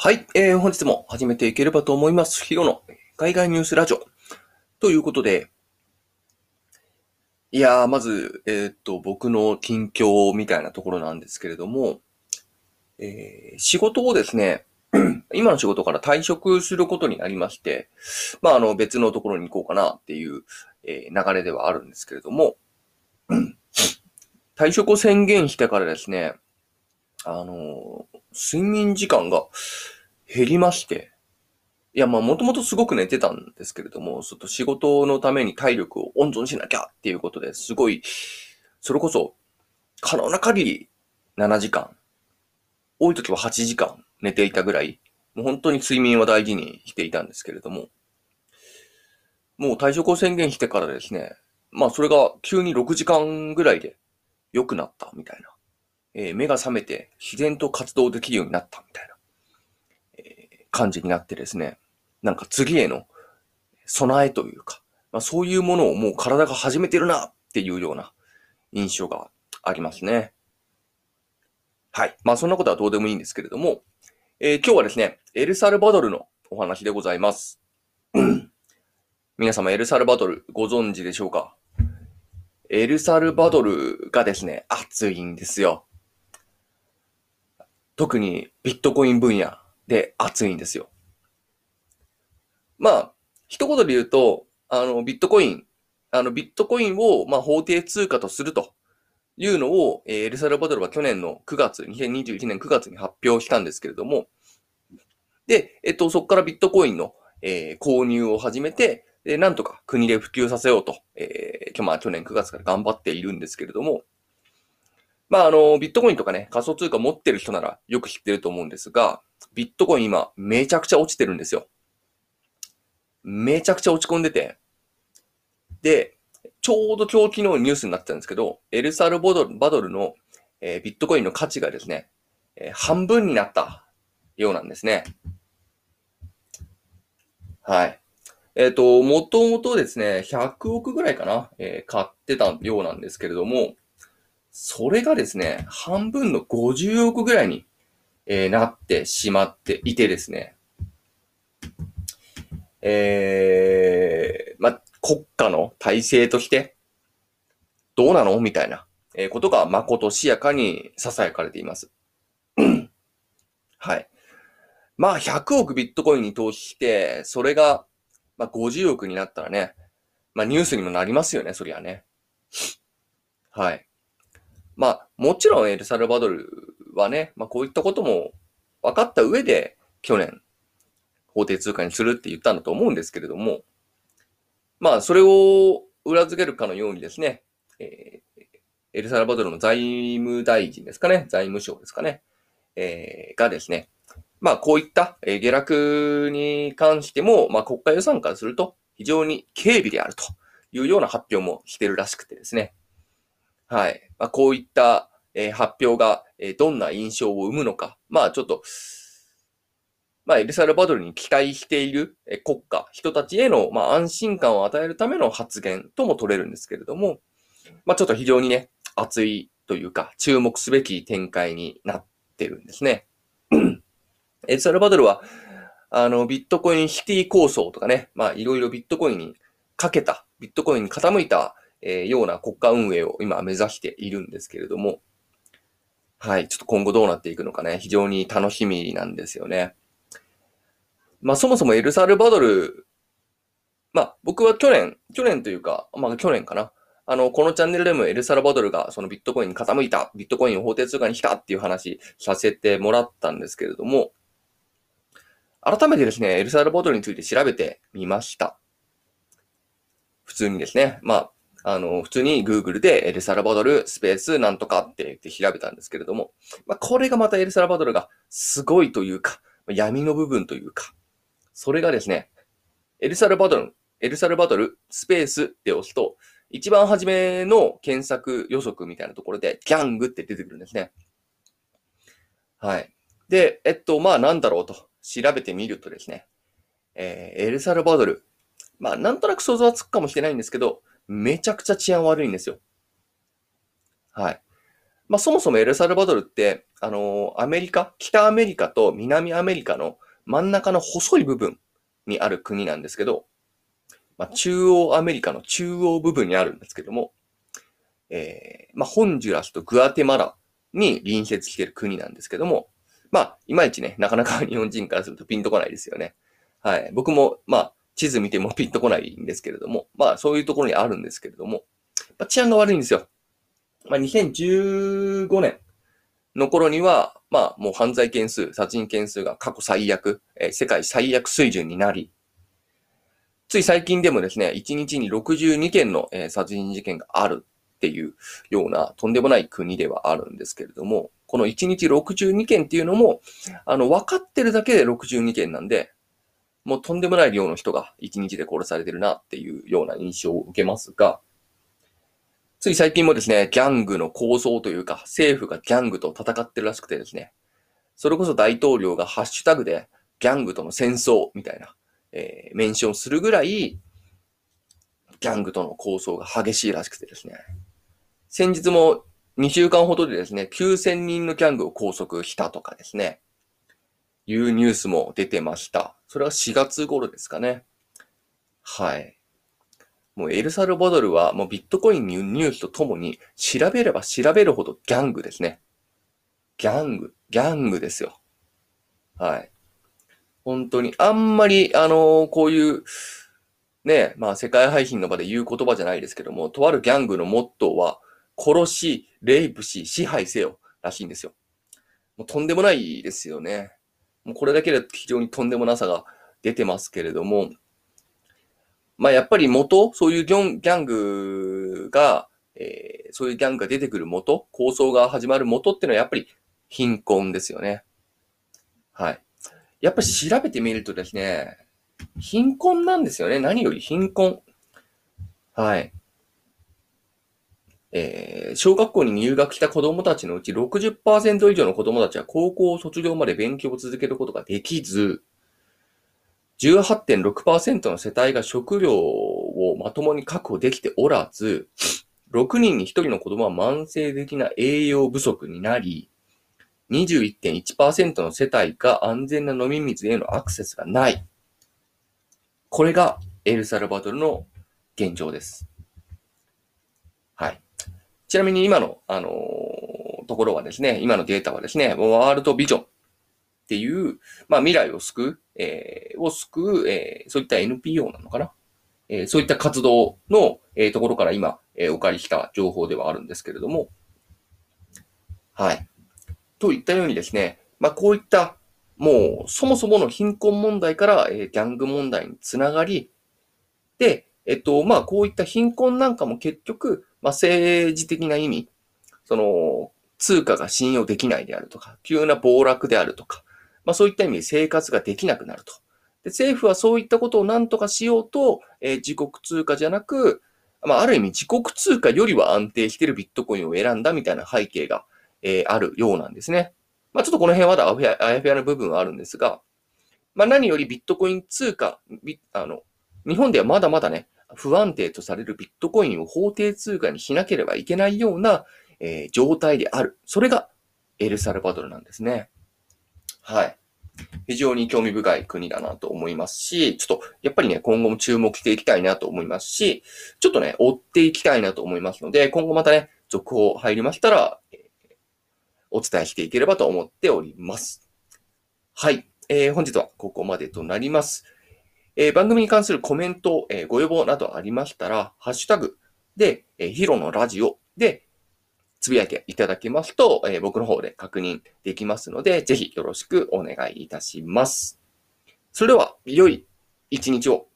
はい、えー、本日も始めていければと思います。ヒロの海外ニュースラジオ。ということで、いやー、まず、えーっと、僕の近況みたいなところなんですけれども、えー仕事をですね、今の仕事から退職することになりまして、まあ、あの、別のところに行こうかなっていう、えー流れではあるんですけれども、退職を宣言してからですね、あの睡眠時間が減りまして、いや、まあ、もともとすごく寝てたんですけれども、ちょっと仕事のために体力を温存しなきゃっていうことですごい、それこそ、可能な限り7時間、多い時は8時間寝ていたぐらい、もう本当に睡眠は大事にしていたんですけれども、もう退職を宣言してからですね、まあそれが急に6時間ぐらいで良くなったみたいな。えー目が覚めて自然と活動できるようになったみたいな、えー感じになってですね、なんか次への備えというか、まあ、そういうものをもう体が始めてるなっていうような印象がありますね。はい。まあそんなことはどうでもいいんですけれども、えー今日はですね、エルサルバドルのお話でございます。皆様エルサルバドルご存知でしょうか？エルサルバドルがですね、暑いんですよ。特にビットコイン分野で熱いんですよ。まあ、一言で言うと、あの、ビットコイン、あの、ビットコインを、まあ、法定通貨とするというのを、えーエルサルバドルは去年の9月、2021年9月に発表したんですけれども、で、えっと、そこからビットコインの、えー購入を始めて、で、なんとか国で普及させようと、えー、まあ、去年9月から頑張っているんですけれども、まあ、あの、ビットコインとかね、仮想通貨持ってる人ならよく知ってると思うんですが、ビットコイン今、めちゃくちゃ落ちてるんですよ。めちゃくちゃ落ち込んでて。で、ちょうど今日昨日ニュースになってたんですけど、エルサルバドルバドルの、えービットコインの価値がですね、えー半分になったようなんですね。はい。えっ、と、もともとですね、100億ぐらいかな、えー買ってたようなんですけれども、それがですね、半分の50億ぐらいに、えーなってしまっていてですね、えー、ま、国家の体制として、どうなの？みたいな、えーことがまことしやかに囁かれています。はい。まあ、100億ビットコインに投資して、それが、まあ、50億になったらね、まあ、ニュースにもなりますよね、そりゃね。はい。まあ、もちろんエルサルバドルはね、まあ、こういったことも分かった上で、去年、法定通貨にするって言ったんだと思うんですけれども、まあ、それを裏付けるかのようにですね、えーエルサルバドルの財務大臣ですかね、財務省ですかね、えーがですね、まあ、こういった、え下落に関しても、まあ、国家予算からすると非常に軽微であるというような発表もしてるらしくてですね。はい。まあ、こういった、えー発表が、えーどんな印象を生むのか。まあ、ちょっと、まあ、エルサルバドルに期待しているえー国家、人たちへの、まあ、安心感を与えるための発言とも取れるんですけれども、まあ、ちょっと非常にね、熱いというか、注目すべき展開になってるんですね。エルサルバドルは、あの、ビットコインシティ構想とかね、まあ、いろいろビットコインにかけた、ビットコインに傾いた、えーような国家運営を今目指しているんですけれども、はい、ちょっと今後どうなっていくのかね、非常に楽しみなんですよね。まあ、そもそもエルサルバドル、まあ、僕は去年、去年というか、まあ、去年かな。あの、このチャンネルでもエルサルバドルがそのビットコインに傾いた、ビットコインを法定通貨にしたっていう話させてもらったんですけれども、改めてですね、エルサルバドルについて調べてみました。普通にですね、まあ、あの、普通に Google でエルサルバドルスペースなんとかって言って調べたんですけれども、まあ、これがまたエルサルバドルがすごいというか、闇の部分というか、それがですね、エルサルバドル、エルサルバドルスペースって押すと、一番初めの検索予測みたいなところで、ギャングって出てくるんですね。はい。で、えっと、まあなんだろうと調べてみるとですね、えーエルサルバドル。まあなんとなく想像はつくかもしれないんですけど、めちゃくちゃ治安悪いんですよ。はい。まあそもそもエルサルバドルって、あのー、アメリカ、北アメリカと南アメリカの真ん中の細い部分にある国なんですけど、まあ中央アメリカの中央部分にあるんですけども、えー、まあホンジュラスとグアテマラに隣接している国なんですけども、まあ、いまいちね、なかなか日本人からするとピンとこないですよね。はい。僕も、まあ、地図見てもピンとこないんですけれども、まあ、そういうところにあるんですけれども、まあ、治安が悪いんですよ。まあ、2015年の頃には、まあ、もう犯罪件数、殺人件数が過去最悪、えー、世界最悪水準になり、つい最近でもですね、1日に62件の、えー、殺人事件があるっていうようなとんでもない国ではあるんですけれども、この1日62件っていうのも、あの、分かってるだけで62件なんで、もうとんでもない量の人が1日で殺されてるなっていうような印象を受けますが、つい最近もですね、ギャングの構想というか、政府がギャングと戦ってるらしくてですね、それこそ大統領がハッシュタグでギャングとの戦争みたいな、えー、メンションするぐらい、ギャングとの構想が激しいらしくてですね。先日も2週間ほどでですね、9000人のギャングを拘束したとかですね、いうニュースも出てました。それは4月頃ですかね。はい。もうエルサルバドルはもうビットコインニュースとともに調べれば調べるほどギャングですね。ギャング、ギャングですよ。はい。本当に、あんまり、あのー、こういう、ね、まあ世界配信の場で言う言葉じゃないですけども、とあるギャングのモットーは、殺し、レイプし、支配せよ、らしいんですよ。もうとんでもないですよね。もうこれだけで非常にとんでもなさが出てますけれども、まあやっぱり元、そういうギャングが、えー、そういうギャングが出てくる元、構想が始まる元っていうのはやっぱり貧困ですよね。はい。やっぱり調べてみるとですね、貧困なんですよね。何より貧困。はい。えー、小学校に入学した子供たちのうち60%以上の子供たちは高校を卒業まで勉強を続けることができず、18.6%の世帯が食料をまともに確保できておらず、6人に1人の子供は慢性的な栄養不足になり、21.1%の世帯が安全な飲み水へのアクセスがない。これがエルサルバドルの現状です。ちなみに今の、あのー、ところはですね、今のデータはですね、ワールドビジョンっていう、まあ未来を救う、えー、を救う、えー、そういった NPO なのかな？えー、そういった活動の、えー、ところから今、えー、お借りした情報ではあるんですけれども、はい。といったようにですね、まあこういった、もうそもそもの貧困問題から、えー、ギャング問題につながり、で、えっと、まあこういった貧困なんかも結局、まあ、政治的な意味、その、通貨が信用できないであるとか、急な暴落であるとか、まあそういった意味で生活ができなくなると。で政府はそういったことを何とかしようと、えー、自国通貨じゃなく、まあある意味自国通貨よりは安定しているビットコインを選んだみたいな背景が、えー、あるようなんですね。まあちょっとこの辺はまだあやふやな部分はあるんですが、まあ何よりビットコイン通貨、あの、日本ではまだまだね、不安定とされるビットコインを法定通貨にしなければいけないような、えー、状態である。それがエルサルバドルなんですね。はい。非常に興味深い国だなと思いますし、ちょっとやっぱりね、今後も注目していきたいなと思いますし、ちょっとね、追っていきたいなと思いますので、今後またね、続報入りましたら、え、お伝えしていければと思っております。はい。えー、本日はここまでとなります。えー、番組に関するコメント、えー、ご要望などありましたら、ハッシュタグで、えー、ヒロのラジオで、つぶやいていただけますと、えー、僕の方で確認できますので、ぜひよろしくお願いいたします。それでは、良い一日を